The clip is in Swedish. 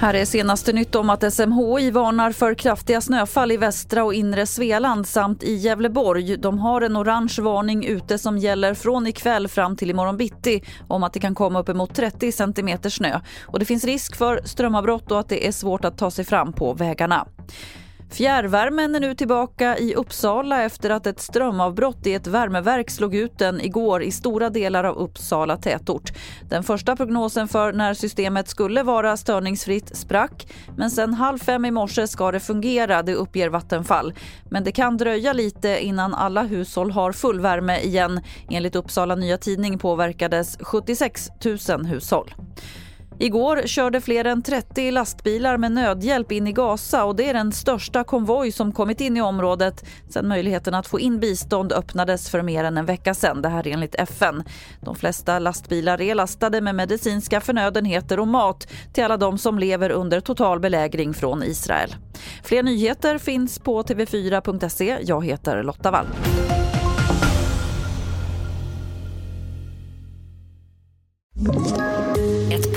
Här är senaste nytt om att SMHI varnar för kraftiga snöfall i västra och inre Svealand samt i Gävleborg. De har en orange varning ute som gäller från ikväll fram till imorgon bitti om att det kan komma uppemot 30 centimeter snö. Och det finns risk för strömavbrott och att det är svårt att ta sig fram på vägarna. Fjärrvärmen är nu tillbaka i Uppsala efter att ett strömavbrott i ett värmeverk slog ut den igår i stora delar av Uppsala tätort. Den första prognosen för när systemet skulle vara störningsfritt sprack men sen halv fem i morse ska det fungera, det uppger Vattenfall. Men det kan dröja lite innan alla hushåll har full värme igen. Enligt Uppsala Nya Tidning påverkades 76 000 hushåll. Igår körde fler än 30 lastbilar med nödhjälp in i Gaza och det är den största konvoj som kommit in i området sedan möjligheten att få in bistånd öppnades för mer än en vecka sedan. Det här enligt FN. De flesta lastbilar är lastade med medicinska förnödenheter och mat till alla de som lever under total belägring från Israel. Fler nyheter finns på tv4.se. Jag heter Lotta Wall.